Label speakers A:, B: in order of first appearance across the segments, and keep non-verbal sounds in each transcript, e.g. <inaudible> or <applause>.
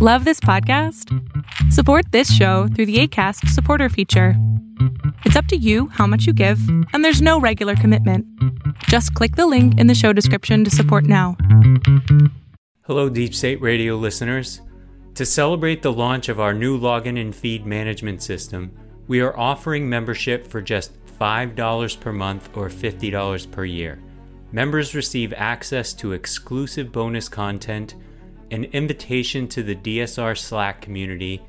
A: Love this podcast? Support this show through the ACAST supporter feature. It's up to you how much you give, and there's no regular commitment. Just click the link in the show description to support now.
B: Hello, Deep State Radio listeners. To celebrate the launch of our new login and feed management system, we are offering membership for just $5 per month or $50 per year. Members receive access to exclusive bonus content, an invitation to the DSR Slack community,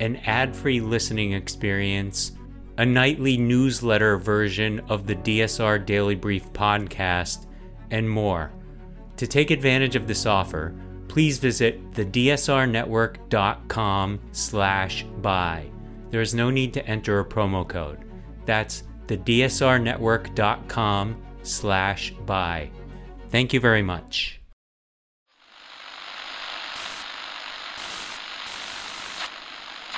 B: an ad free listening experience, a nightly newsletter version of the DSR Daily Brief podcast, and more. To take advantage of this offer, please visit thedsrnetwork.com slash buy. There is no need to enter a promo code. That's thedsrnetwork.com slash buy. Thank you very much.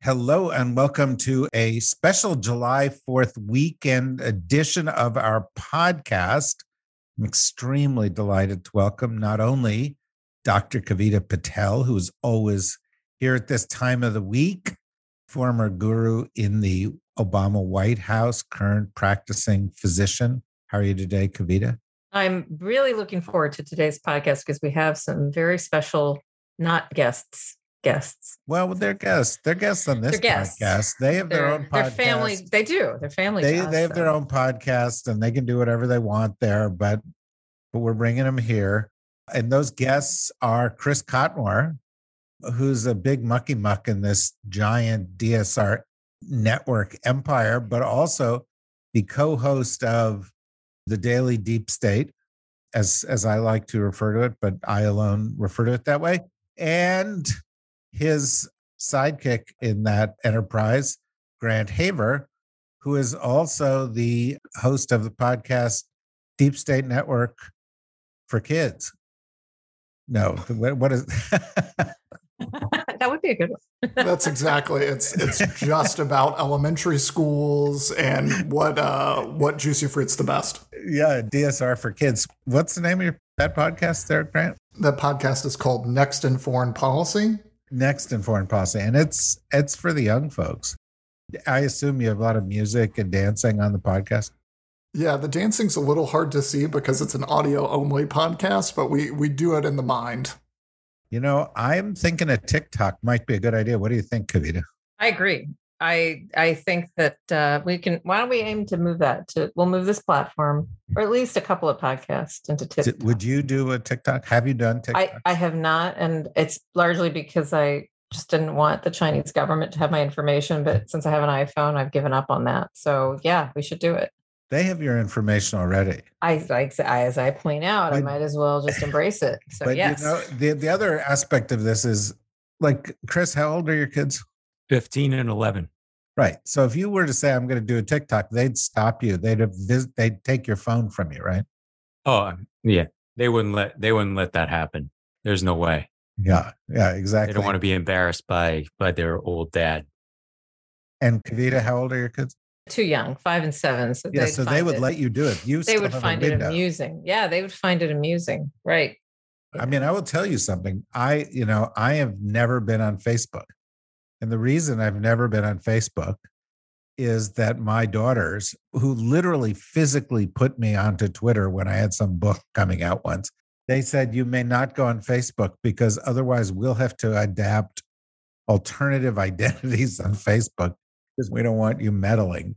C: Hello, and welcome to a special July 4th weekend edition of our podcast. I'm extremely delighted to welcome not only Dr. Kavita Patel, who is always here at this time of the week, former guru in the Obama White House, current practicing physician. How are you today, Kavita?
D: I'm really looking forward to today's podcast because we have some very special, not guests, guests.
C: Well, they're guests. They're guests on this
D: guests.
C: podcast. They have their
D: They're-
C: own podcast.
D: They're family. They do. They're family.
C: They they have their own podcast and they can do whatever they want there. But but we're bringing them here, and those guests are Chris Cotmore, who's a big mucky muck in this giant DSR network empire, but also the co-host of the Daily Deep State, as as I like to refer to it, but I alone refer to it that way, and his sidekick in that enterprise, Grant Haver, who is also the host of the podcast Deep State Network for Kids. No, what what is <laughs> <laughs>
D: that would be a good one.
E: That's exactly. It's it's <laughs> just about elementary schools and what uh what Juicy Fruit's the best.
C: yeah, DSR for Kids. What's the name of your that podcast there, Grant?
E: That podcast is called Next in Foreign Policy.
C: Next in Foreign Policy. And it's it's for the young folks. I assume you have a lot of music and dancing on the podcast.
E: Yeah, the dancing's a little hard to see because it's an audio only podcast, but we we do it in the mind.
C: You know, I'm thinking a TikTok might be a good idea. What do you think, Kavita?
D: I agree. I I think that uh, we can. Why don't we aim to move that to? We'll move this platform, or at least a couple of podcasts into TikTok.
C: Would you do a TikTok? Have you done TikTok?
D: I I have not, and it's largely because I just didn't want the Chinese government to have my information. But since I have an iPhone, I've given up on that. So yeah, we should do it.
C: they have your information already.
D: I like as I point out, I might as well just <laughs> embrace it. So
C: but
D: yes,
C: you know, the the other aspect of this is like Chris, how old are your kids?
B: 15 and 11.
C: Right. So if you were to say I'm going to do a TikTok, they'd stop you. They'd have vis- they'd take your phone from you, right?
B: Oh, um, yeah. They wouldn't let they wouldn't let that happen. There's no way.
C: Yeah. Yeah. Exactly.
B: They don't want to be embarrassed by by their old dad.
C: And Kavita, how old are your kids?
D: too young, five and seven. So
C: Yeah.
D: they'd
C: So they
D: find
C: would
D: it-
C: let you do it. You
D: They
C: still
D: would
C: have a
D: find it amusing. Yeah, they would find it amusing. Right.
C: I mean, I will tell you something. I, you know, I have never been on Facebook. And the reason I've never been on Facebook is that my daughters, who literally physically put me onto Twitter when I had some book coming out once, they said, you may not go on Facebook because otherwise we'll have to adapt alternative <laughs> identities on Facebook because we don't want you meddling.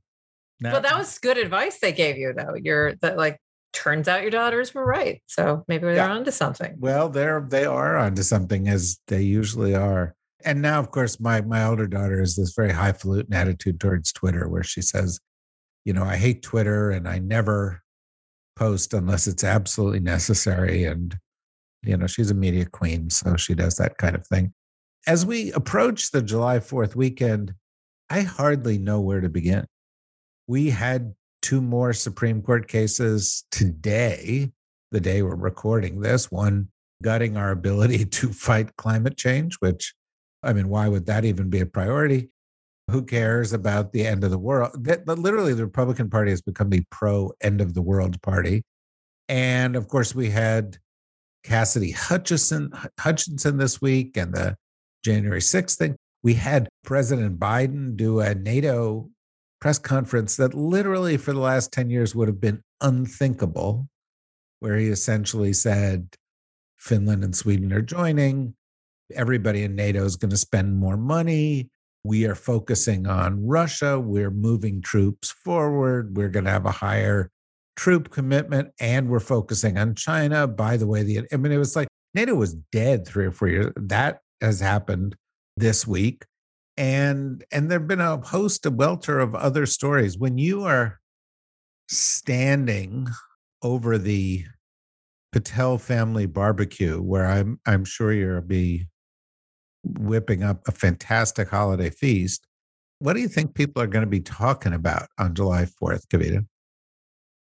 C: Now,
D: well, that was good advice they gave you, though. You're that like turns out your daughters were right. So maybe they're
C: Yeah.
D: onto something.
C: Well, they're they are onto something as they usually are. And now, of course, my my older daughter has this very highfalutin attitude towards Twitter, where she says, "You know, I hate Twitter, and I never post unless it's absolutely necessary." And you know, she's a media queen, so she does that kind of thing. as we approach the July 4th weekend, I hardly know where to begin. We had two more Supreme Court cases today, the day we're recording this, one gutting our ability <laughs> to fight climate change, which, I mean, why would that even be a priority? Who cares about the end of the world? That, but literally, the Republican Party has become the pro end of the world party. And of course, we had Cassidy Hutchinson, Hutchinson this week and the January 6th thing. We had President Biden do a NATO press conference that literally for the last 10 years would have been unthinkable, where he essentially said Finland and Sweden are joining. Everybody in NATO is going to spend more money. We are focusing on Russia. We're moving troops forward. We're going to have a higher troop commitment and we're focusing on China. By the way, the I mean, it was like NATO was dead three or four years. That has happened this week and and there've been a host of welter of other stories when you are standing over the Patel family barbecue where I'm I'm sure you'll be whipping up a fantastic holiday feast. What do you think people are going to be talking about on July 4th, Kavita?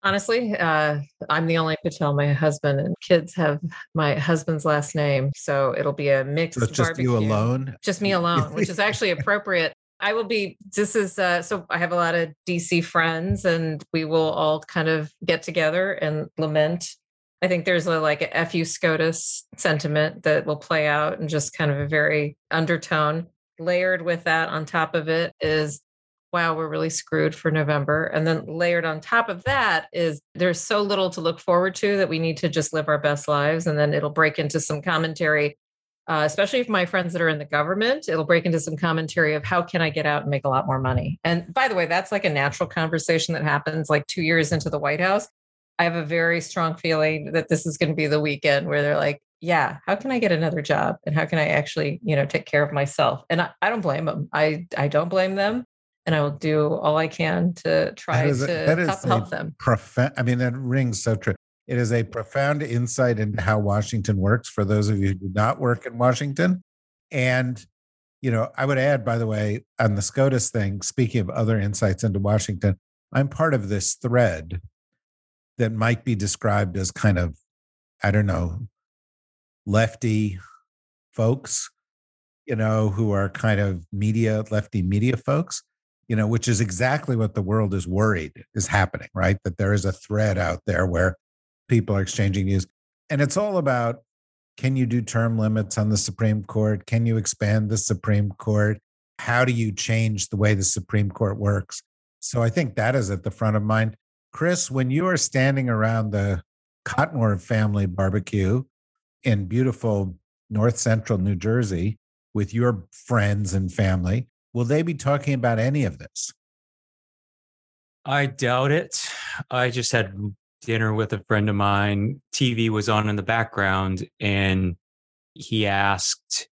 D: Honestly, uh, I'm the only Patel. My husband and kids have my husband's last name, so it'll be a mixed.
C: So just
D: barbecue.
C: you alone.
D: Just me alone, which is actually <laughs> appropriate. I will be. This is uh, so. I have a lot of DC friends, and we will all kind of get together and lament. I think there's a like a fu SCOTUS sentiment that will play out, and just kind of a very undertone. Layered with that, on top of it, is wow, we're really screwed for November. And then layered on top of that is there's so little to look forward to that we need to just live our best lives. And then it'll break into some commentary, uh, especially if my friends that are in the government, it'll break into some commentary of how can I get out and make a lot more money. And by the way, that's like a natural conversation that happens like two years into the White House. I have a very strong feeling that this is going to be the weekend where they're like, yeah, how can I get another job? And how can I actually, you know, take care of myself? And I, I don't blame them. I, I don't blame them and I will do all I can to try
C: is,
D: to help, them.
C: Profound. I mean, that rings so true. It is a profound insight into how Washington works for those of you who do not work in Washington. And, you know, I would add, by the way, on the SCOTUS thing, speaking of other insights into Washington, I'm part of this thread that might be described as kind of, I don't know, lefty folks, you know, who are kind of media, lefty media folks you know, which is exactly what the world is worried is happening, right? That there is a thread out there where people are exchanging views. And it's all about can you do term limits on the Supreme Court? Can you expand the Supreme Court? How do you change the way the Supreme Court works? So I think that is at the front of mind. Chris, when you are standing around the Cottonworth family barbecue in beautiful North Central New Jersey with your friends and family, Will they be talking about any of this?
B: I doubt it. I just had dinner with a friend of mine. TV was on in the background, and he asked,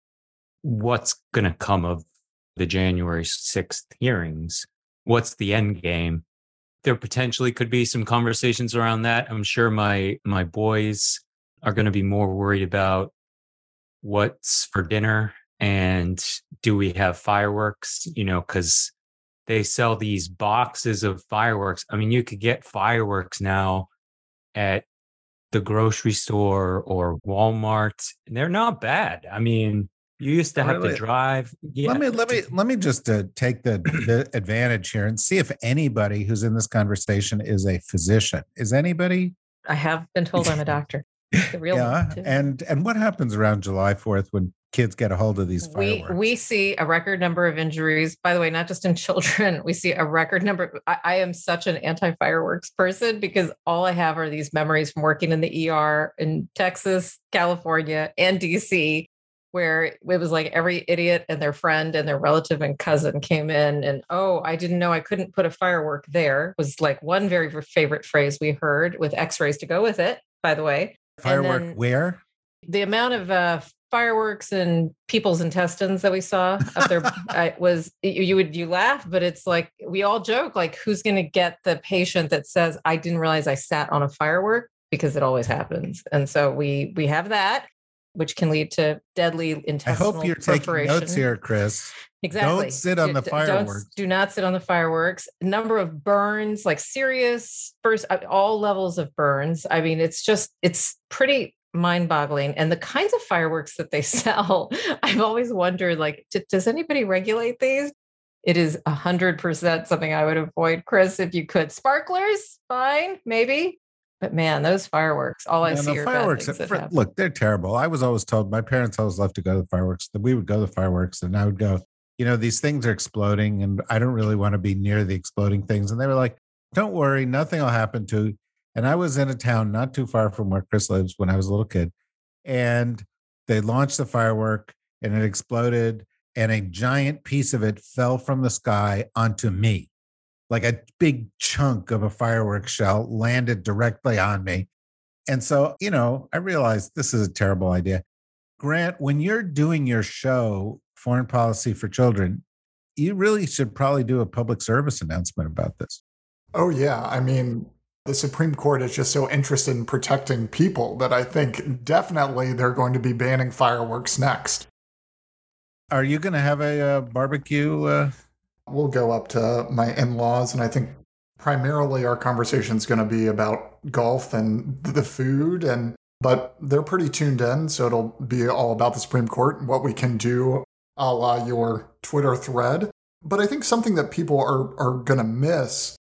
B: What's going to come of the January 6th hearings? What's the end game? There potentially could be some conversations around that. I'm sure my my boys are going to be more worried about what's for dinner and do we have fireworks you know because they sell these boxes of fireworks i mean you could get fireworks now at the grocery store or walmart and they're not bad i mean you used to have really? to drive
C: yeah. let me let me let me just uh, take the, the advantage here and see if anybody who's in this conversation is a physician is anybody
D: i have been told i'm a <laughs> doctor the real
C: yeah and and what happens around july 4th when kids get a hold of these fireworks.
D: We we see a record number of injuries. By the way, not just in <laughs> children, we see a record number. I, I am such an anti-fireworks person because all I have are these memories from working in the ER in Texas, California, and DC, where it was like every idiot and their friend and their relative and cousin came in and oh, I didn't know I couldn't put a firework there was like one very favorite phrase we heard with x-rays to go with it, by the way.
C: Firework where?
D: the amount of uh, fireworks and people's intestines that we saw up there <laughs> I was you would you laugh but it's like we all joke like who's going to get the patient that says i didn't realize i sat on a firework because it always happens and so we we have that which can lead to deadly
C: I
D: intestinal
C: hope you're taking notes here, Chris.
D: Exactly.
C: Don't sit on the
D: d- don't
C: fireworks.
D: do not sit on the fireworks. Number of burns, like serious first, uh, all levels of burns. I mean, it's just, it's pretty mind boggling. And the kinds of fireworks that they <laughs> sell, I've always wondered, like, does anybody regulate these? It is a hundred percent something I would avoid, Chris, if you could. Sparklers, fine, maybe. But man, those fireworks, all I
C: Yeah,
D: see are
C: fireworks. fr- look, they're terrible. I was always told my parents always loved to go to the fireworks. That we would go to the fireworks, and I would go. You know, these things are exploding, and I don't really want to be near the exploding things. And they were like, "Don't worry, nothing will happen to." you." And I was in a town not too far from where Chris lives when I was a little kid, and they launched the firework, and it exploded, and a giant piece of it fell from the sky onto me like a big chunk of a fireworks shell landed directly on me. And so, you know, I realized this is a terrible idea. Grant, when you're doing your show, Foreign Policy for Children, you really should probably do a public service announcement about this.
E: Oh, yeah. I mean, the Supreme Court is just so interested in protecting people that I think definitely they're going to be banning fireworks next.
C: Are you going to have a uh, barbecue? Uh,
E: We'll go up to my in laws, and I think primarily our conversation is going to be about golf and the food. And but they're pretty tuned in, so it'll be all about the Supreme Court and what we can do, a la your Twitter thread. But I think something that people are are going to miss.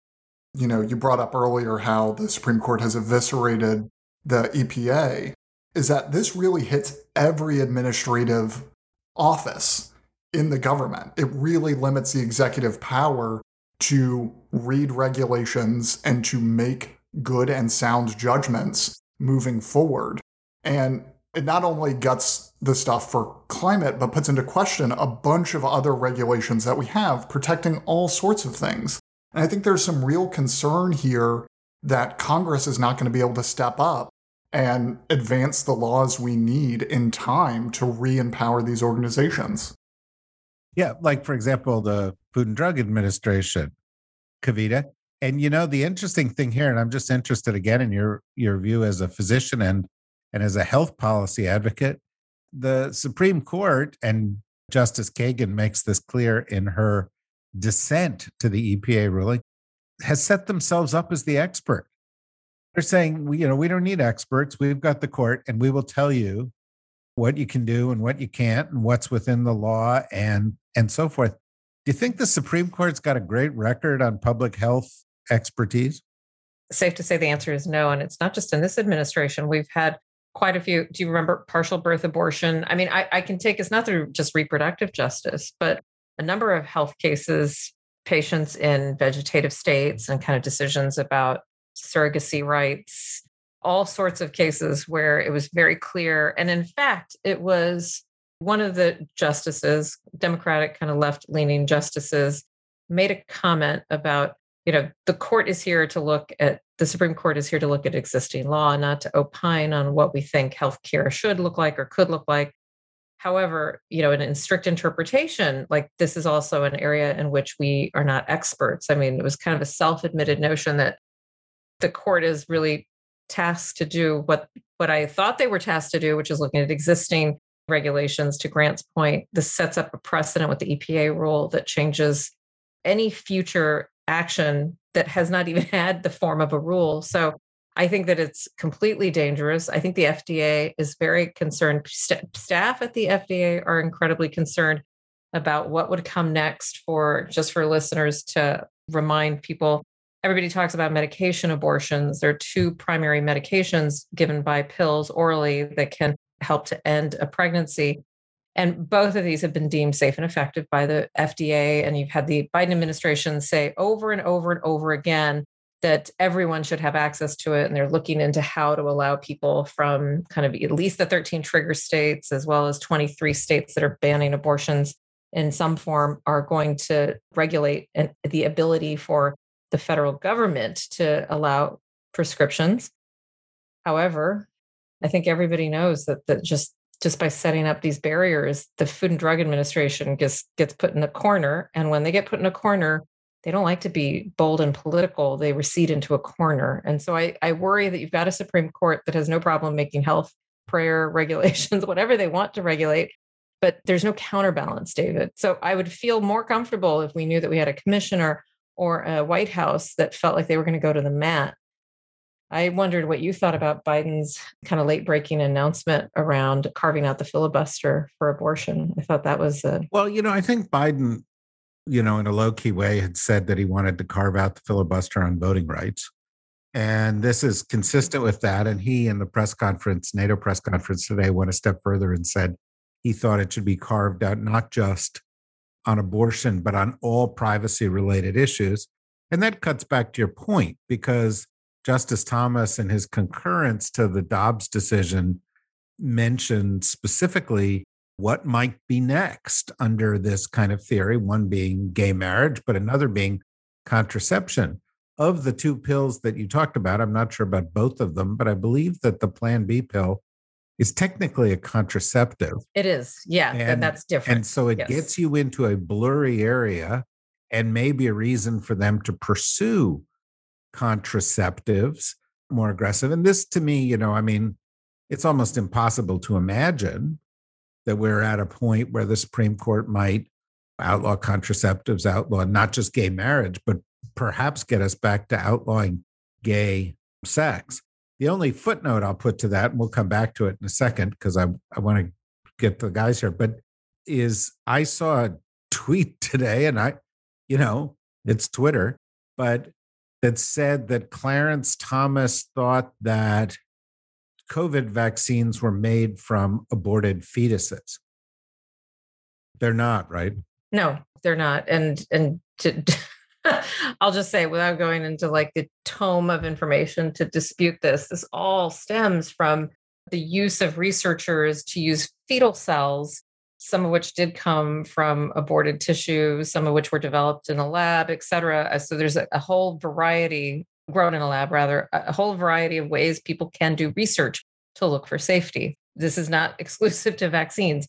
E: You know, you brought up earlier how the Supreme Court has eviscerated the EPA. Is that this really hits every administrative office in the government. It really limits the executive power to read regulations and to make good and sound judgments moving forward. And it not only guts the stuff for climate, but puts into question a bunch of other regulations that we have protecting all sorts of things. And I think there's some real concern here that Congress is not going to be able to step up and advance the laws we need in time to re empower these organizations.
C: Yeah, like for example, the Food and Drug Administration, Kavita. And you know, the interesting thing here, and I'm just interested again in your your view as a physician and and as a health policy advocate, the Supreme Court and Justice Kagan makes this clear in her dissent to the EPA ruling, has set themselves up as the expert. They're saying, you know, we don't need experts. We've got the court, and we will tell you what you can do and what you can't, and what's within the law, and and so forth. Do you think the Supreme Court's got a great record on public health expertise?
D: safe to say the answer is no. And it's not just in this administration. We've had quite a few. Do you remember partial birth abortion? I mean, I, I can take it's not through just reproductive justice, but a number of health cases, patients in vegetative states and kind of decisions about surrogacy rights, all sorts of cases where it was very clear. And in fact, it was one of the justices, Democratic kind of left leaning justices, made a comment about you know the court is here to look at the supreme court is here to look at existing law not to opine on what we think healthcare should look like or could look like however you know in, in strict interpretation like this is also an area in which we are not experts i mean it was kind of a self-admitted notion that the court is really tasked to do what what i thought they were tasked to do which is looking at existing regulations to grant's point this sets up a precedent with the epa rule that changes any future action that has not even <laughs> had the form of a rule. So I think that it's completely dangerous. I think the FDA is very concerned. St- staff at the FDA are incredibly concerned about what would come next for just for listeners to remind people. Everybody talks about medication abortions. There are two primary medications given by pills orally that can help to end a pregnancy. And both of these have been deemed safe and effective by the FDA. And you've had the Biden administration say over and over and over again that everyone should have access to it. And they're looking into how to allow people from kind of at least the 13 trigger states, as well as 23 states that are banning abortions in some form, are going to regulate the ability for the federal government to allow prescriptions. However, I think everybody knows that that just just by setting up these barriers, the Food and Drug Administration gets gets put in a corner. And when they get put in a corner, they don't like to be bold and political. They recede into a corner. And so I, I worry that you've got a Supreme Court that has no problem making health prayer <laughs> regulations, whatever they want to regulate. But there's no counterbalance, David. So I would feel more comfortable if we knew that we had a commissioner or a White House that felt like they were going to go to the mat. I wondered what you thought about Biden's kind of late breaking announcement around carving out the filibuster for abortion. I thought that was a.
C: Well, you know, I think Biden, you know, in a low key way had said that he wanted to carve out the filibuster on voting rights. And this is consistent with that. And he, in the press conference, NATO press conference today, went a step further and said he thought it should be carved out not just on abortion, but on all privacy related issues. And that cuts back to your point because Justice Thomas, in his concurrence to the Dobbs decision, mentioned specifically what might be next under this kind of theory, one being gay marriage, but another being contraception. Of the two pills that you talked about, I'm not sure about both of them, but I believe that the Plan B pill is technically a contraceptive.
D: It is. Yeah, and, that's different.
C: And so it yes. gets you into a blurry area and maybe a reason for them to pursue contraceptives more aggressive. And this to me, you know, I mean, it's almost impossible to imagine that we're at a point where the Supreme Court might outlaw contraceptives, outlaw not just gay marriage, but perhaps get us back to outlawing gay sex. The only footnote I'll put to that, and we'll come back to it in a second because I, I want to get the guys here, but is I saw a <laughs> tweet today and I, you know, it's Twitter, but that said that Clarence Thomas thought that COVID vaccines were made from aborted fetuses. They're not, right?
D: No, they're not. And and to <laughs> <laughs> I'll just say, without going into like the tome of information to dispute this, this all stems from the use of researchers to use fetal cells, some of which did come from aborted tissue, some of which were developed in a lab, et cetera. Uh, so there's a, a whole variety, grown in a lab rather, a whole variety of ways people can do research to look for safety. This is not <laughs> exclusive to vaccines.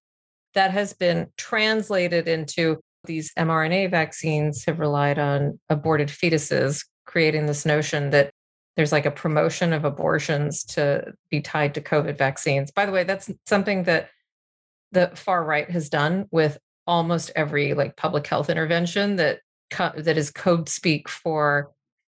D: That has been translated into these mRNA vaccines have relied on aborted fetuses, creating this notion that there's like a promotion of abortions to be tied to COVID vaccines. By the way, that's something that the far right has done with almost every like public health intervention that co- that is code speak for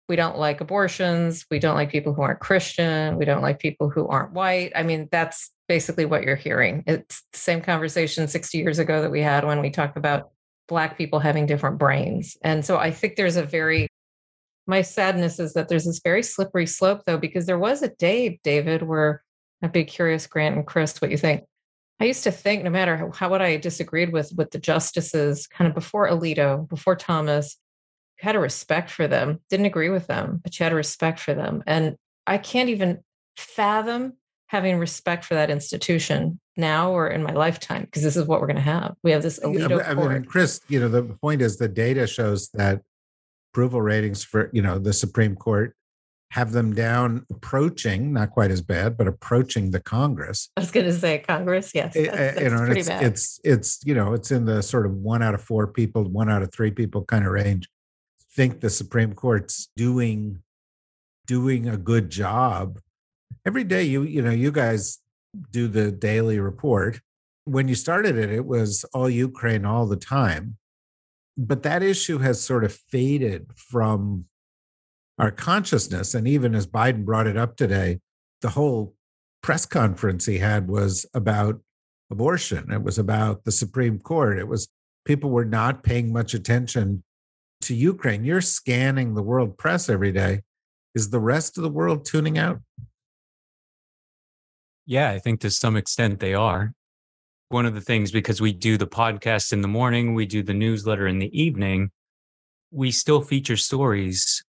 D: we don't like abortions, we don't like people who aren't Christian, we don't like people who aren't white. I mean, that's basically what you're hearing. It's the same conversation 60 years ago that we had when we talked about black people having different brains. And so I think there's a very my sadness is that there's this very slippery slope though because there was a day David where I'd be curious Grant and Chris what you think. I used to think no matter how, how what I disagreed with with the justices kind of before Alito, before Thomas, you had a respect for them. Didn't agree with them, but you had a respect for them. And I can't even fathom having respect for that institution now or in my lifetime because this is what we're going to have. We have this Alito
C: yeah, I mean, Chris, you know, the point is the data shows that approval ratings for you know the Supreme Court have them down approaching not quite as bad but approaching the congress
D: i was going to say congress yes eh, that's, eh, that's
C: you know it's, bad. it's it's you know it's in the sort of one out of four people one out of three people kind of range think the supreme court's doing doing a good job every day you you know you guys do the daily report. When you started it it was all ukraine all the time. But that issue has sort of faded from our consciousness and even as biden brought it up today the whole press conference he had was about abortion. It was about the supreme court. It was people were not paying much attention to ukraine. You're scanning the world press every day. Is the rest of the world tuning out
B: yeah, I think to some extent they are. One of the things, because we do the podcast in the morning, we do the newsletter in the evening, we still feature stories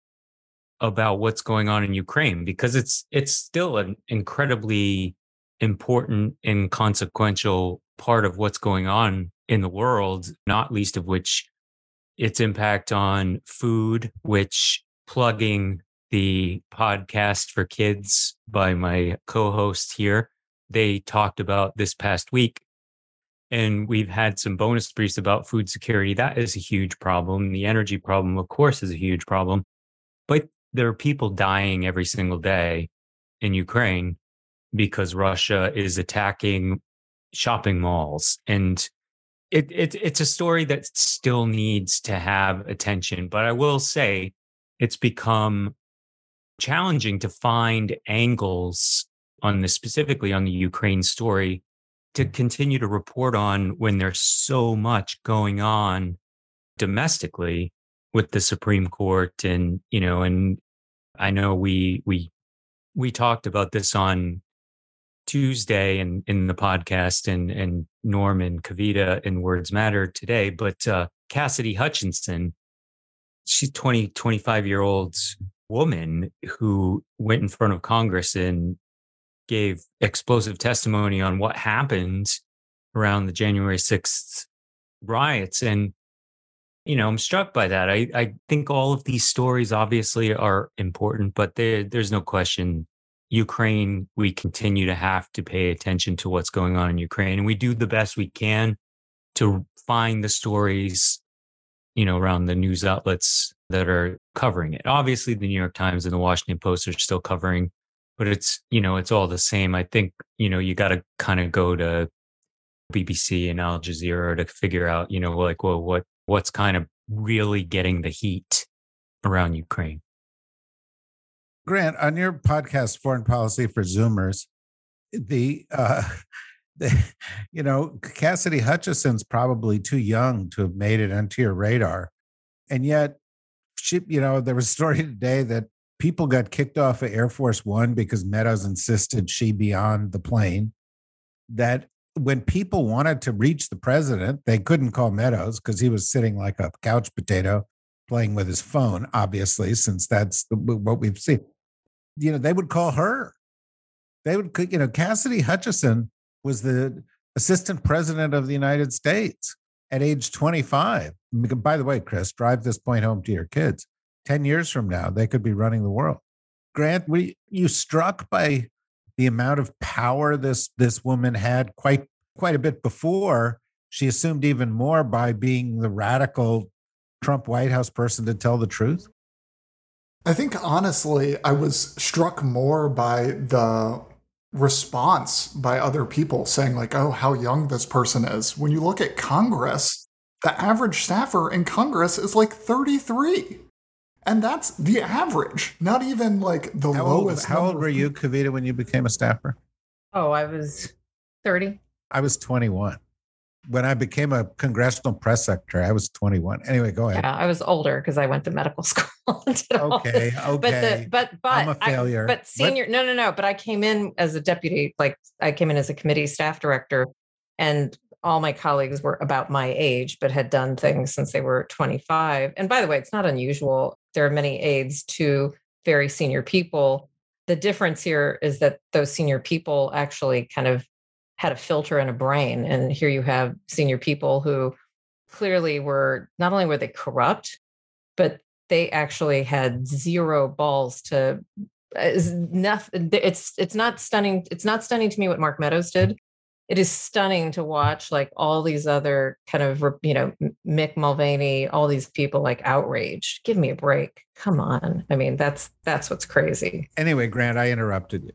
B: about what's going on in Ukraine because it's it's still an incredibly important and consequential part of what's going on in the world, not least of which its impact on food, which plugging the podcast for kids by my co-host here. They talked about this past week. And we've had some bonus briefs about food security. That is a huge problem. The energy problem, of course, is a huge problem. But there are people dying every single day in Ukraine. because Russia is attacking shopping malls. And it, it, it's a story that still needs to have attention. But I will say it's become challenging to find angles on this, specifically on the Ukraine story, to continue to report on when there's so much going on domestically with the Supreme Court and you know and I know we we we talked about this on Tuesday and in, in the podcast and and Norman Kavita in Words Matter today but uh Cassidy Hutchinson she's 20 25 year old woman who went in front of Congress and gave explosive testimony on what happened around the January 6th riots and you know, I'm struck by that. I, I think all of these stories obviously are important, but there, there's no question. Ukraine, we continue to have to pay attention to what's going on in Ukraine, and we do the best we can to find the stories, you know, around the news outlets that are covering it. Obviously, the New York Times and the Washington Post are still covering, but it's you know, it's all the same. I think you know, you got to kind of go to BBC and Al Jazeera to figure out, you know, like, well, what what's kind of really getting the heat around Ukraine.
C: Grant, on your podcast, Foreign Policy for Zoomers, the, uh, <laughs> the, you know, Cassidy Hutchinson's probably too young to have made it onto your radar. And yet, she, you know, there was a story <laughs> today that people got kicked off of Air Force One because Meadows insisted she be on the plane. That when people wanted to reach the president, they couldn't call Meadows because he was sitting like a couch potato playing with his phone, obviously, since that's the, what we've seen. You know, they would call her. They would, you know, Cassidy Hutchinson was the assistant president of the United States at age 25. By the way, Chris, drive this point home to your kids. 10 years from now, they could be running the world. Grant, were you struck by the amount of power this this woman had quite quite a bit before she assumed even more by being the radical Trump White House person to tell the truth?
E: I think honestly, I was struck more by the response by other people saying, like, oh, how young this person is. When you look at Congress, the average staffer in Congress is like 33. And that's the average, not even like the
C: how
E: lowest.
C: Old, how old were you, Kavita, when you became a staffer?
D: Oh, I was 30.
C: I was 21. When I became a congressional press secretary, I was 21. Anyway, go ahead.
D: Yeah, I was older because I went to medical <laughs> school.
C: okay, okay.
D: But the, but but
C: I'm a failure.
D: I, but senior, what? no, no, no. But I came in as a deputy, like I came in as a committee staff director, and all my colleagues were about my age, but had done things since they were 25. And by the way, it's not unusual. There are many aides to very senior people. The difference here is that those senior people actually kind of had a filter and a brain. And here you have senior people who clearly were not only were they corrupt, but they actually had zero balls to uh, is nothing it's it's not stunning it's not stunning to me what mark meadows did it is stunning to watch like all these other kind of you know Mick Mulvaney, all these people like outraged. Give me a break. Come on. I mean, that's that's what's crazy.
C: Anyway, Grant, I interrupted you.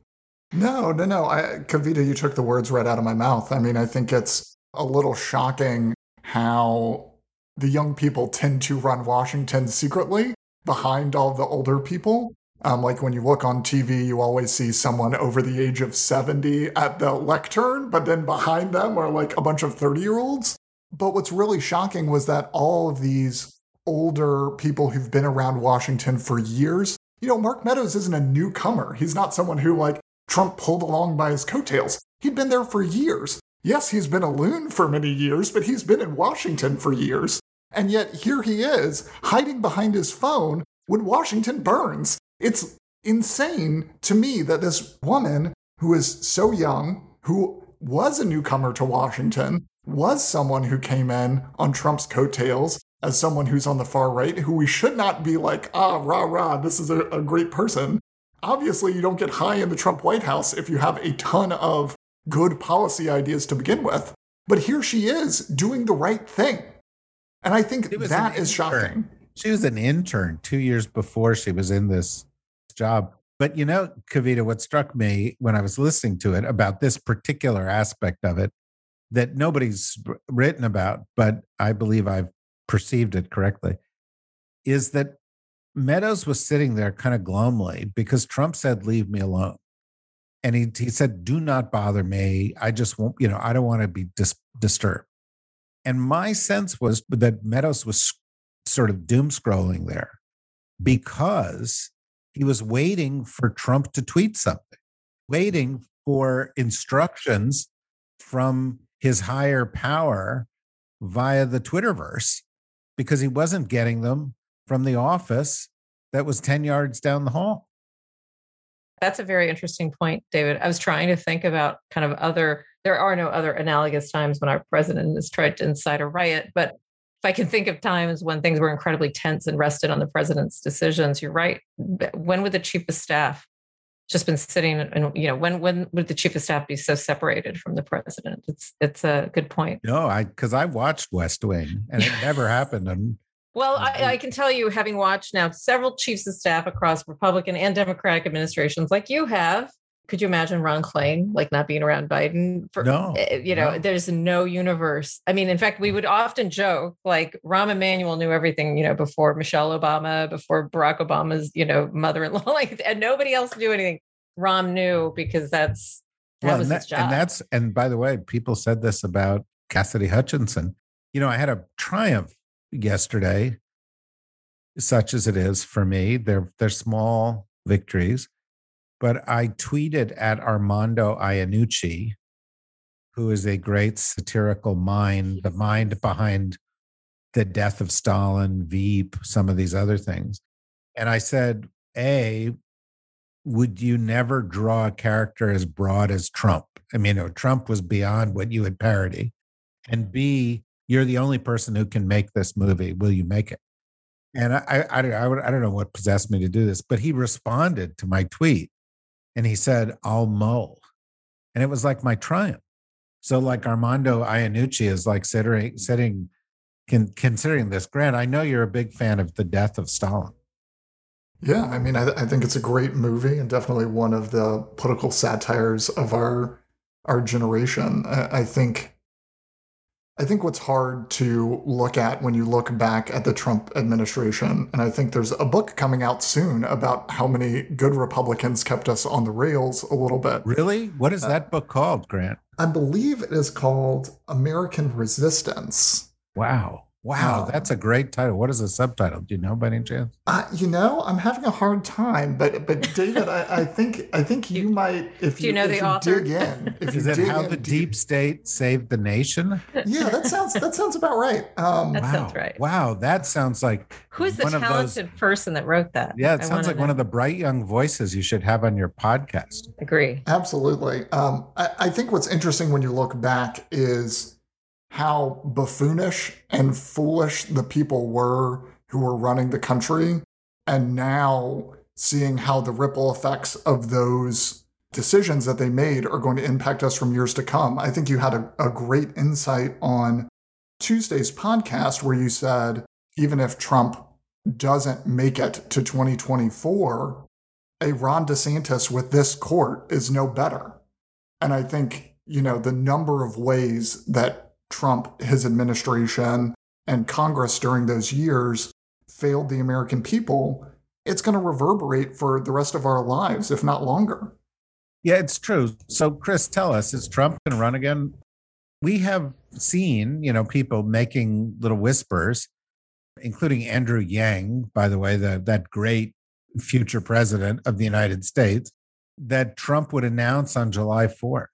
E: No, no, no. I, Kavita, you took the words right out of my mouth. I mean, I think it's a little shocking how the young people tend to run Washington secretly behind all the older people. Um, like when you look on TV, you always see someone over the age of 70 at the lectern, but then behind them are like a bunch of 30 year olds. But what's really shocking was that all of these older people who've been around Washington for years, you know, Mark Meadows isn't a newcomer. He's not someone who like Trump pulled along by his coattails. He'd been there for years. Yes, he's been a loon for many years, but he's been in Washington for years. And yet here he is, hiding behind his phone when Washington burns. It's insane to me that this woman who is so young, who was a newcomer to Washington, was someone who came in on Trump's coattails as someone who's on the far right, who we should not be like, ah, rah, rah, this is a, a great person. Obviously, you don't get high in the Trump White House if you have a ton of good policy ideas to begin with. But here she is doing the right thing. And I think that is shocking.
C: She was an intern two years before she was in this job. But you know, Kavita, what struck me when I was listening to it about this particular aspect of it that nobody's written about, but I believe I've perceived it correctly, is that Meadows was sitting there kind of glumly because Trump said, Leave me alone. And he, he said, Do not bother me. I just won't, you know, I don't want to be dis- disturbed. And my sense was that Meadows was sort of doom scrolling there because he was waiting for Trump to tweet something, waiting for instructions from his higher power via the Twitterverse because he wasn't getting them from the office that was 10 yards down the hall.
D: That's a very interesting point, David. I was trying to think about kind of other, there are no other analogous times when our president has tried to incite a riot, but if I can think of times when things were incredibly tense and rested on the president's decisions, you're right. When would the chief of staff just been sitting and you know when when would the chief of staff be so separated from the president? It's it's a good point.
C: No, I because I watched West Wing and it never <laughs> happened. And
D: well, I, I, can tell you, having watched now several chiefs of staff across Republican and Democratic administrations, like you have, could you imagine Ron Klain like not being around Biden?
C: For, no,
D: eh, you know,
C: no.
D: there's no universe. I mean, in fact, we would often joke like Rahm Emanuel knew everything, you know, before Michelle Obama, before Barack Obama's, you know, mother-in-law, <laughs> like, and nobody else knew anything. Rahm knew because that's that
C: well,
D: was
C: and,
D: his job.
C: and that's and by the way, people said this about Cassidy Hutchinson. You know, I had a triumph yesterday such as it is for me. They're they're small victories, but I tweeted at Armando Iannucci, who is a great satirical mind, the mind behind the death of Stalin, Veep, some of these other things. And I said, A, would you never draw a character as broad as Trump? I mean, know, Trump was beyond what you would parody. And B, you're the only person who can make this movie. Will you make it? And I, I, I, I, don't know what possessed me to do this, but he responded to my tweet and he said, I'll mull. And it was like my triumph. So, like Armando Iannucci is like sitting, sitting con, considering this. Grant, I know you're a big fan of The Death of Stalin.
E: Yeah, I mean, I, I think it's a great movie and definitely one of the political satires of our our generation. I, I think I think what's hard to look at when you look back at the Trump administration, and I think there's a book coming out soon about how many good Republicans kept us on the rails a little bit.
C: Really? What is that uh, book called, Grant?
E: I believe it is called American Resistance.
C: Wow. Wow, um, that's a great title. What is the subtitle? Do you know by any chance?
E: Uh, you know, I'm having a hard time, but but David, I, I think I think <laughs> you might if
D: Do
E: you,
D: you know
E: if
D: the
E: you
D: author?
E: dig in. If
C: is
E: you
C: it how
E: in
C: the deep state saved the nation?
E: Yeah, that sounds that sounds about right. Um,
D: That
C: wow.
D: sounds right.
C: Wow, that sounds like
D: Who is the
C: one of those-
D: talented person that wrote that?
C: yeah, it
D: I
C: sounds
D: wanna
C: like one of the bright young voices you should have on your podcast.
D: Agree.
E: Absolutely. Um, I, I think what's interesting when you look back is how buffoonish and foolish the people were who were running the country. And now seeing how the ripple effects of those decisions that they made are going to impact us from years to come. I think you had a, a great insight on Tuesday's podcast where you said, even if Trump doesn't make it to 2024, a Ron DeSantis with this court is no better. And I think, you know, the number of ways that Trump, his administration, and Congress during those years failed the American people, it's going to reverberate for the rest of our lives, if not longer.
C: Yeah, it's true. So, Chris, tell us, is Trump going to run again? We have seen, you know, people making little whispers, including Andrew Yang, by the way, the, that great future president of the United States, that Trump would announce on July 4th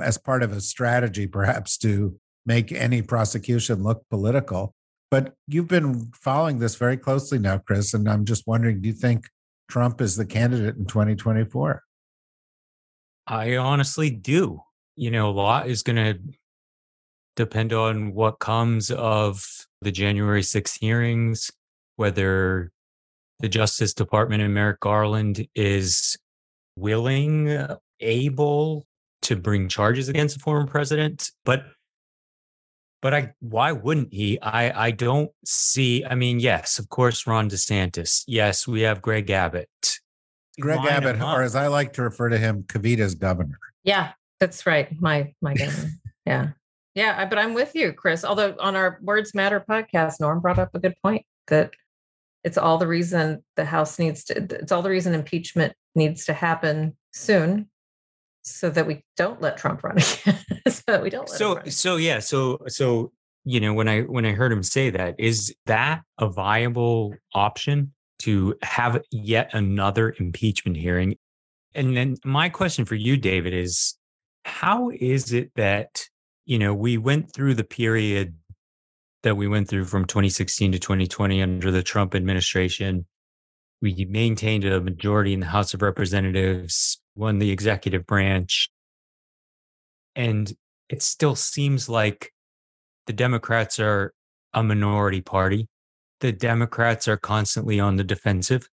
C: as part of a strategy, perhaps to make any prosecution look political. But you've been following this very closely now, Chris, and I'm just wondering do you think Trump is the candidate in 2024?
B: I honestly do. You know, a lot is going to depend on what comes of the January 6 hearings, whether the Justice Department and Merrick Garland is willing, able to bring charges against the former president. But but I why wouldn't he? I I don't see. I mean, yes, of course, Ron DeSantis. Yes, we have Greg Abbott.
C: Greg
B: line
C: Abbott, or as I like to refer to him, Kavita's governor.
D: Yeah, that's right. My my <laughs> governor. yeah. Yeah, but I'm with you, Chris. Although on our Words Matter podcast, Norm brought up a good point that it's all the reason the House needs to it's all the reason impeachment needs to happen soon so that we don't let Trump run <laughs> again. <laughs> so that we don't
B: so so yeah so so you know when i when i heard him say that is that a viable option to have yet another impeachment hearing? And then my question for you david is how is it that you know we went through the period that we went through from 2016 to 2020 under the trump administration. We maintained a majority in the house of representatives won the executive branch and it still seems like the Democrats are a minority party. The Democrats are constantly on the defensive.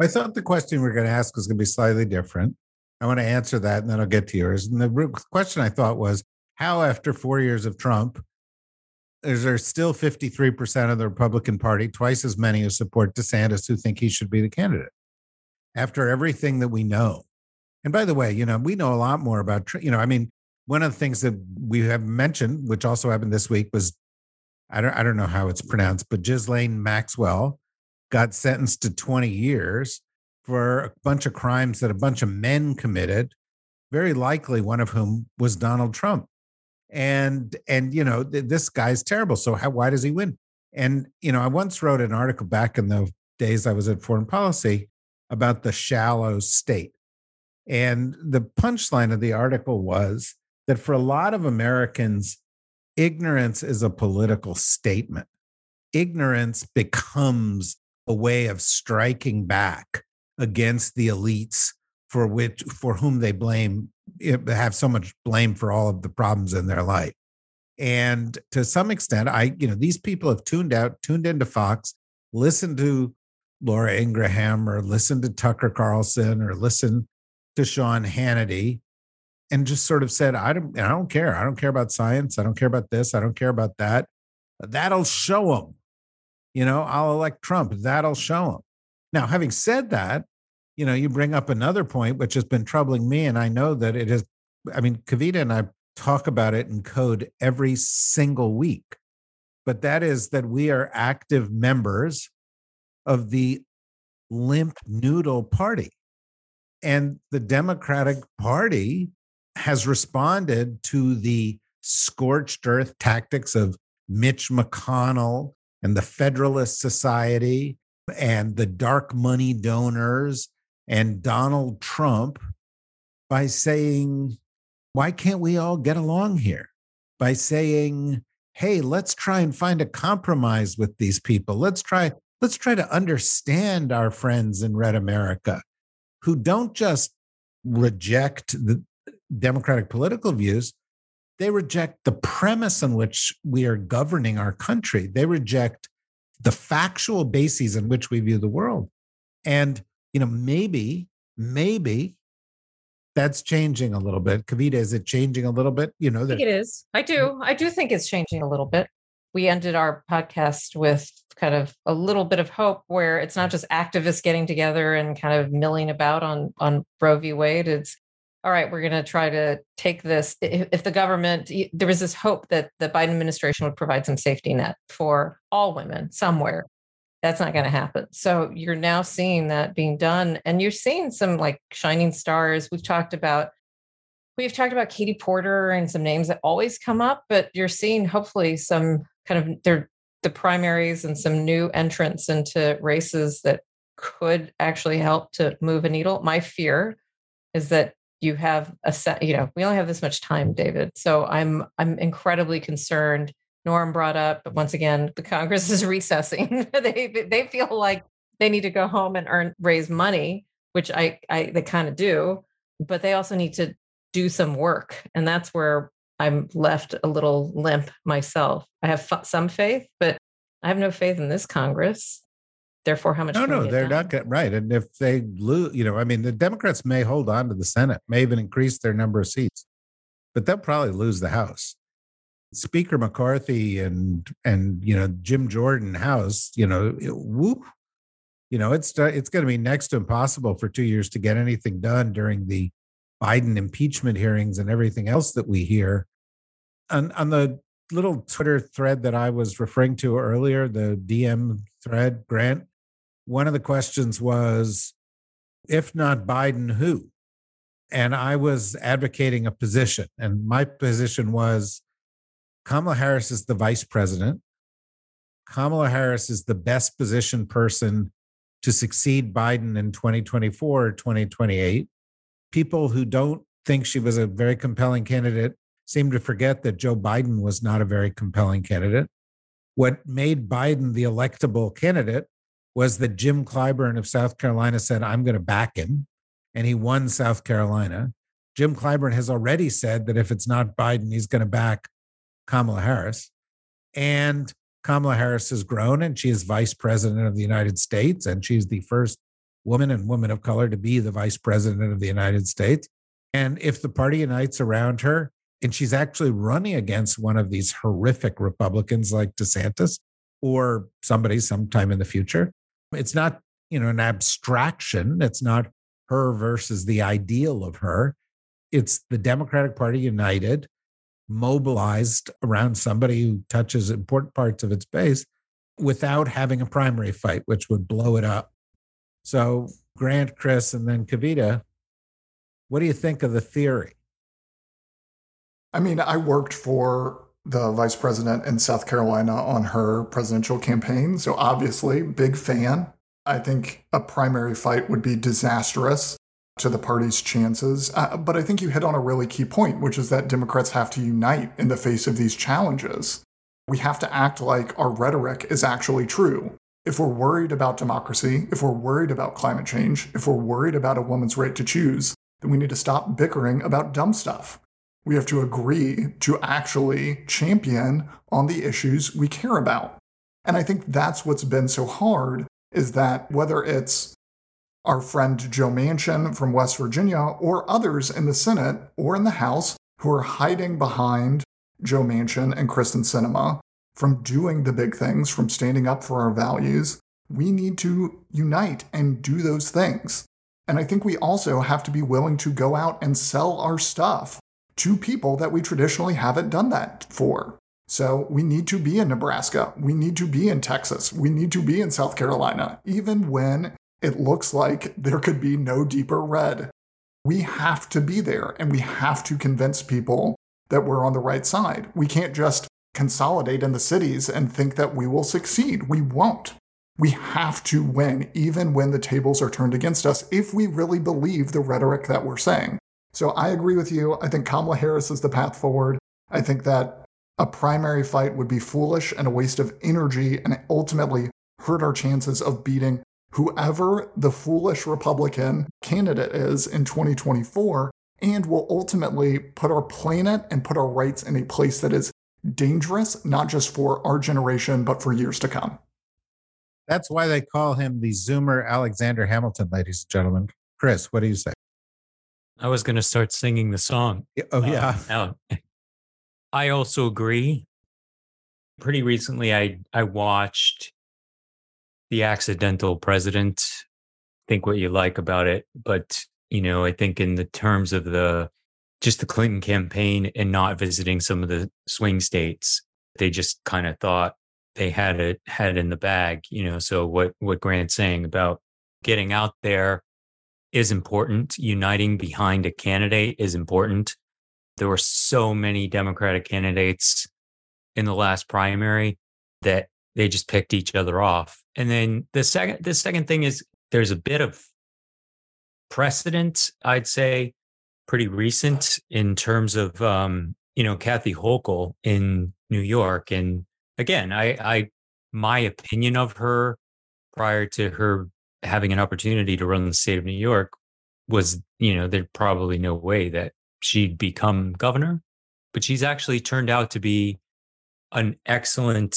C: I thought the question we are going to ask was going to be slightly different. I want to answer that and then I'll get to yours. And the question I thought was how, after four years of Trump, is there still 53% of the Republican Party, twice as many who support DeSantis, who think he should be the candidate? After everything that we know. And by the way, you know, we know a lot more about, you know, I mean, one of the things that we have mentioned, which also happened this week, was I don't, I don't know how it's pronounced, but Ghislaine Maxwell got sentenced to 20 years for a bunch of crimes that a bunch of men committed, very likely one of whom was Donald Trump. And and you know th- this guy's terrible. So how, why does he win? And you know I once wrote an article back in the days I was at Foreign Policy about the shallow state. And the punchline of the article was that for a lot of Americans, ignorance is a political statement. Ignorance becomes a way of striking back against the elites for which for whom they blame eh, have so much blame for all of the problems in their life. And to some extent, I, you know, these people have tuned out, tuned into Fox, listened to Laura Ingraham or listened to Tucker Carlson or listened to Sean Hannity and just sort of said, I don't, I don't care. I don't care about science. I don't care about this. I don't care about that. That'll show them. You know, I'll elect Trump. That'll show them. Now, having said that, you know, you bring up another point which has been troubling me, and I know that it is. I mean, Kavita and I talk about it in code every single week, but that is that we are active members of the limp noodle party. And the Democratic Party has responded to the scorched earth tactics of Mitch McConnell and the Federalist Society and the dark money donors and Donald Trump by saying, why can't we all get along here? By saying, hey, let's try and find a compromise with these people. Let's try, let's try to understand our friends in Red America who don't just reject the democratic political views, they reject the premise on which we are governing our country. They reject the factual bases in which we view the world. And, you know, maybe, maybe that's changing a little bit. Kavita, is it changing a little bit? You know,
D: I
C: that
D: think it is. I do. I do think it's changing a little bit. We ended our podcast with kind of a little bit of hope where it's not just activists getting together and kind of milling about on on Roe v. Wade. It's all right, we're going to try to take this. If, if the government, there was this hope that the Biden administration would provide some safety net for all women somewhere. That's not going to happen. So you're now seeing that being done, and you're seeing some like shining stars. We've talked about we've talked about Katie Porter and some names that always come up, but you're seeing hopefully some kind of they're the primaries and some new entrants into races that could actually help to move a needle. My fear is that you have a set, you know, we only have this much time, David. So I'm I'm incredibly concerned. Norm brought up, but once again, the Congress is <laughs> recessing. they they feel like they need to go home and earn raise money, which I I they kind of do, but they also need to do some work, and that's where I'm left a little limp myself. I have f- some faith, but I have no faith in this Congress. Therefore, how much?
C: no, no, they're
D: done?
C: not get, right. And if they lose, you know, I mean, the Democrats may hold on to the Senate, may even increase their number of seats, but they'll probably lose the House. Speaker McCarthy and and you know Jim Jordan House, you know, whoop, You know, it's uh, it's going to be next to impossible for two years to get anything done during the Biden impeachment hearings and everything else that we hear. On on the little Twitter thread that I was referring to earlier, the DM thread, Grant, one of the questions was, if not Biden, who? And I was advocating a position, and my position was Kamala Harris is the vice president. Kamala Harris is the best positioned person to succeed Biden in 2024 or 2028. People who don't think she was a very compelling candidate seem to forget that Joe Biden was not a very compelling candidate. What made Biden the electable candidate was that Jim Clyburn of South Carolina said, I'm going to back him. And he won South Carolina. Jim Clyburn has already said that if it's not Biden, he's going to back Kamala Harris. And Kamala Harris has grown and she is vice president of the United States. And she's the first woman and woman of color to be the vice president of the United States. And if the party unites around her, and she's actually running against one of these horrific Republicans like DeSantis or somebody sometime in the future, it's not, you know, an abstraction. It's not her versus the ideal of her. It's the Democratic Party united mobilized around somebody who touches important parts of its base without having a primary fight, which would blow it up. So, Grant, Chris, and then Kavita, what do you think of the theory?
E: I mean, I worked for the vice president in South Carolina on her presidential campaign. So, obviously, big fan. I think a primary fight would be disastrous to the party's chances. Uh, but I think you hit on a really key point, which is that Democrats have to unite in the face of these challenges. We have to act like our rhetoric is actually true. If we're worried about democracy, if we're worried about climate change, if we're worried about a woman's right to choose, then we need to stop bickering about dumb stuff. We have to agree to actually champion on the issues we care about. And I think that's what's been so hard is that whether it's our friend Joe Manchin from West Virginia, or others in the Senate or in the House who are hiding behind Joe Manchin and Kyrsten Sinema from doing the big things, from standing up for our values. We need to unite and do those things. And I think we also have to be willing to go out and sell our stuff to people that we traditionally haven't done that for. So we need to be in Nebraska. We need to be in Texas. We need to be in South Carolina, even when it looks like there could be no deeper red. We have to be there and we have to convince people that we're on the right side. We can't just consolidate in the cities and think that we will succeed. We won't. We have to win, even when the tables are turned against us, if we really believe the rhetoric that we're saying. So I agree with you. I think Kamala Harris is the path forward. I think that a primary fight would be foolish and a waste of energy and ultimately hurt our chances of beating whoever the foolish Republican candidate is in 2024 and will ultimately put our planet and put our rights in a place that is dangerous, not just for our generation, but for years to come.
C: That's why they call him the Zoomer Alexander Hamilton, ladies and gentlemen. Chris, what do you say?
B: I was going to start singing the song.
C: Oh, yeah.
B: Um, I also agree. Pretty recently, I, I watched the accidental president think what you like about it but you know i think in the terms of the just the clinton campaign and not visiting some of the swing states they just kind of thought they had it had it in the bag you know? So what what grant's saying about getting out there is important. Uniting behind a candidate is important. There were so many democratic candidates in the last primary that they just picked each other off. And then the second the second thing is there's a bit of precedent, I'd say, pretty recent in terms of um, you know, Kathy Hochul in New York. And again, I I my opinion of her prior to her having an opportunity to run the state of New York was, you know, there's probably no way that she'd become governor. But she's actually turned out to be an excellent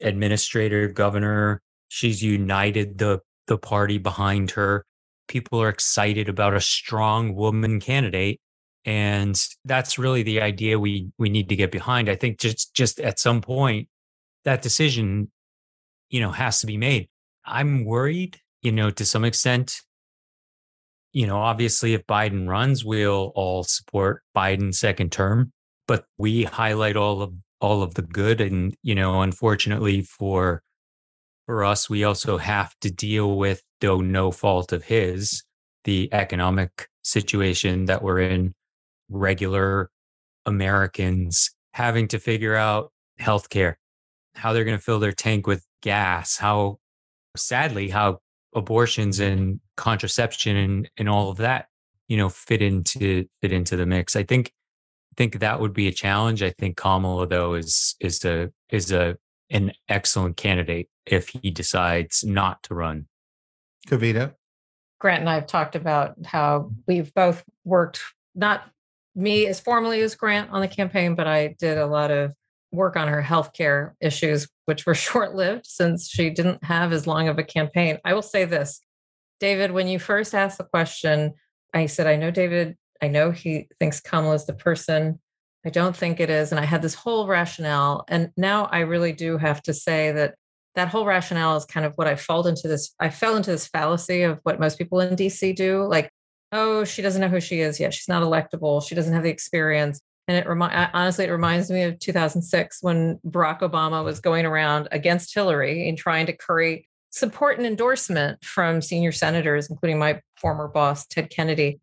B: administrator, governor. She's united the the party behind her. People are excited about a strong woman candidate. And that's really the idea we we need to get behind. I think just just at some point that decision, you know, has to be made. I'm worried you know, to some extent, you know, obviously, if Biden runs, we'll all support biden's second term. But we highlight all of all of the good, and you know, unfortunately for for us, we also have to deal with, though no fault of his, the economic situation that we're in. Regular Americans having to figure out healthcare, how they're going to fill their tank with gas, how sadly how abortions and contraception and, and all of that, you know, fit into fit into the mix. I think I think that would be a challenge. I think Kamala though is is a is a an excellent candidate if he decides not to run.
C: Kavita.
D: Grant and I have talked about how we've both worked, not me as formally as Grant on the campaign, but I did a lot of work on her healthcare issues, which were <laughs> short lived since she didn't have as long of a campaign. I will say this David, when you first asked the question, I said, I know David, I know he thinks Kamala is the person. I don't think it is. And I had this whole rationale. And now I really do have to say that that whole rationale is kind of what I fell into this. I fell into this fallacy of what most people in DC do. Like, oh, she doesn't know who she is yet. She's not electable. She doesn't have the experience. And it remind honestly, it reminds me of 2006 when Barack Obama was going around against Hillary and trying to create support and endorsement from senior senators, including my former boss, Ted Kennedy.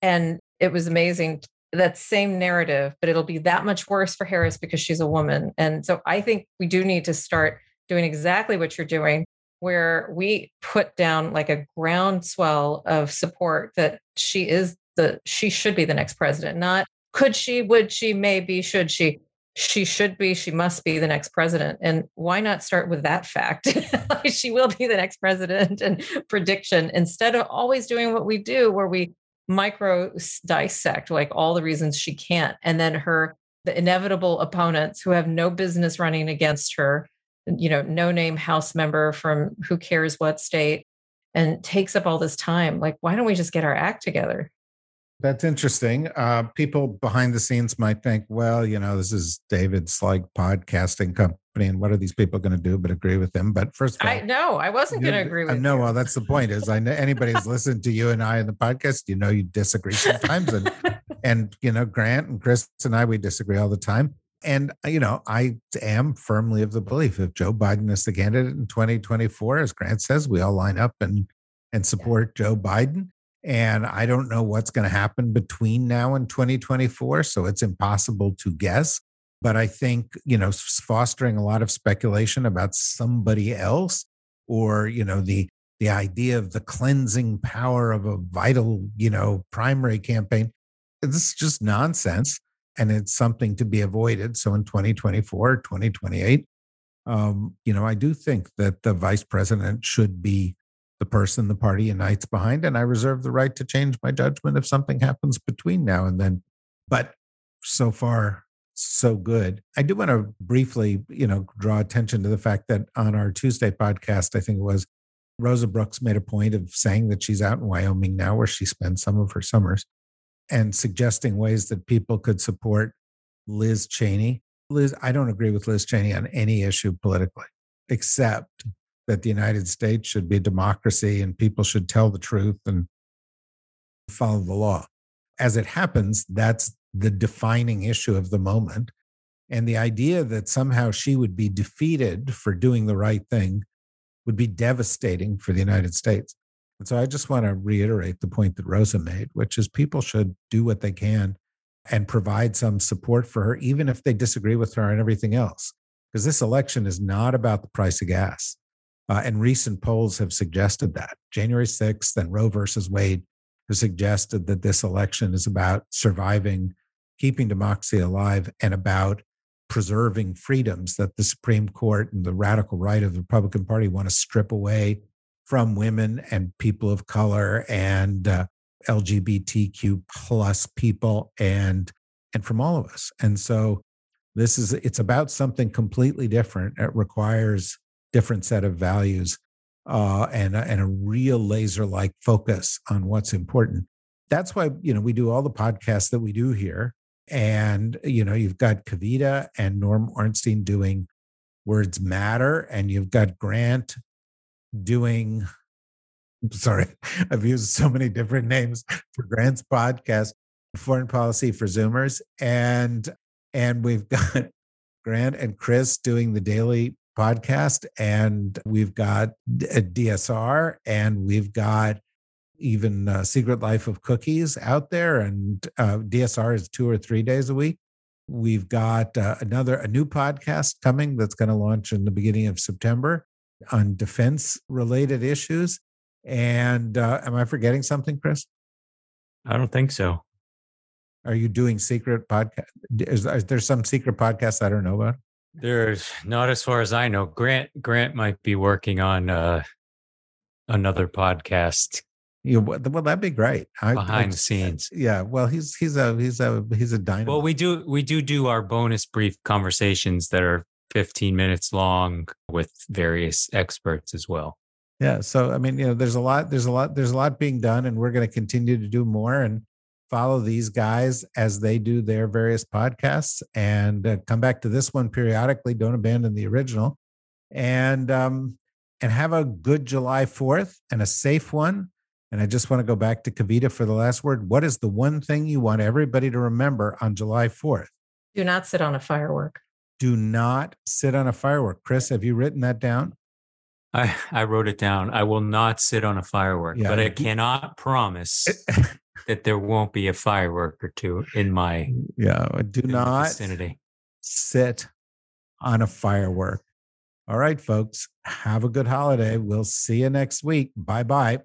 D: And it was amazing that same narrative, but it'll be that much worse for Harris because she's a woman. And so I think we do need to start doing exactly what you're doing, where we put down like a groundswell of support that she is the, she should be the next president, not could she, would she, maybe, should she she should be, she must be the next president. And why not start with that fact? <laughs> she will be the next president and prediction instead of always doing what we do, where we micro dissect like all the reasons she can't. And then her, the inevitable opponents who have no business running against her, you know, no name House member from who cares what state and takes up all this time. Like, why don't we just get our act together?
C: That's interesting. Uh, people behind the scenes might think, well, you know, this is David's like podcasting company, and what are these people going to do but agree with him? But first of all,
D: I no, I wasn't going to agree with.
C: Uh, no, well, that's the point. Is I know anybody who's listened to you and I in the podcast, you know, you disagree sometimes, and <laughs> and you know, Grant and Chris and I, we disagree all the time. And uh, you know, I am firmly of the belief if Joe Biden is the candidate in 2024, as Grant says, we all line up and and support Joe Biden and I don't know what's going to happen between now and 2024. So it's impossible to guess. But I think, you know, fostering a lot of speculation about somebody else or, you know, the, the idea of the cleansing power of a vital, you know, primary campaign, this is just nonsense. And it's something to be avoided. So in 2024, 2028, um, you know, I do think that the vice president should be the person the party unites behind. And I reserve the right to change my judgment if something happens between now and then. But so far, so good. I do want to briefly, you know, draw attention to the fact that on our Tuesday podcast, I think it was Rosa Brooks made a point of saying that she's out in Wyoming now, where she spends some of her summers, and suggesting ways that people could support Liz Cheney. Liz, I don't agree with Liz Cheney on any issue politically, except that the United States should be a democracy and people should tell the truth and follow the law. As it happens, that's the defining issue of the moment. And the idea that somehow she would be defeated for doing the right thing would be devastating for the United States. And so I just want to reiterate the point that Rosa made, which is people should do what they can and provide some support for her, even if they disagree with her on everything else. Because this election is not about the price of gas. Uh, and recent polls have suggested that. January 6th and Roe versus Wade have suggested that this election is about surviving, keeping democracy alive, and about preserving freedoms that the Supreme Court and the radical right of the Republican Party want to strip away from women and people of color and uh, LGBTQ plus people and and from all of us. And so this is it's about something completely different. It requires different set of values uh, and, and a real laser like focus on what's important. That's why, you know, we do all the podcasts that we do here. And, you know, you've got Kavita and Norm Ornstein doing Words Matter, and you've got Grant doing sorry, <laughs> I've used so many different names for Grant's podcast, Foreign Policy for Zoomers, and and we've <laughs> got Grant and Chris doing the daily podcast, and we've got a DSR, and we've got even uh, Secret Life of Cookies out there, and uh, DSR is two or three days a week. We've got uh, another a new podcast coming that's going to launch in the beginning of September on defense related issues. And uh, am I forgetting something, Chris?
B: I don't think so.
C: Are you doing secret podcast? Is, is there some secret podcast I don't know about?
B: There's not as far as I know. Grant Grant might be working on uh, another podcast
C: you well, that'd be great.
B: I, behind I, the scenes.
C: Yeah. Well, he's he's a he's a he's a dynamo.
B: Well, we do we do do our bonus brief conversations that are 15 minutes long with various experts as well.
C: Yeah. So I mean, you know, there's a lot, there's a lot, there's a lot being done, and we're going to continue to do more and follow these guys as they do their various podcasts and uh, come back to this one periodically. Don't abandon the original, and um, and have a good July Fourth and a safe one. And I just want to go back to Kavita for the last word. What is the one thing you want everybody to remember on July 4th?
D: Do not sit on a firework.
C: Do not sit on a firework. Chris, have you written that down?
B: I, I wrote it down. I will not sit on a firework, yeah. but I cannot promise <laughs> that there won't be a firework or two in my
C: yeah. Do not vicinity. sit on a firework. All right, folks. Have a good holiday. We'll see you next week. Bye bye.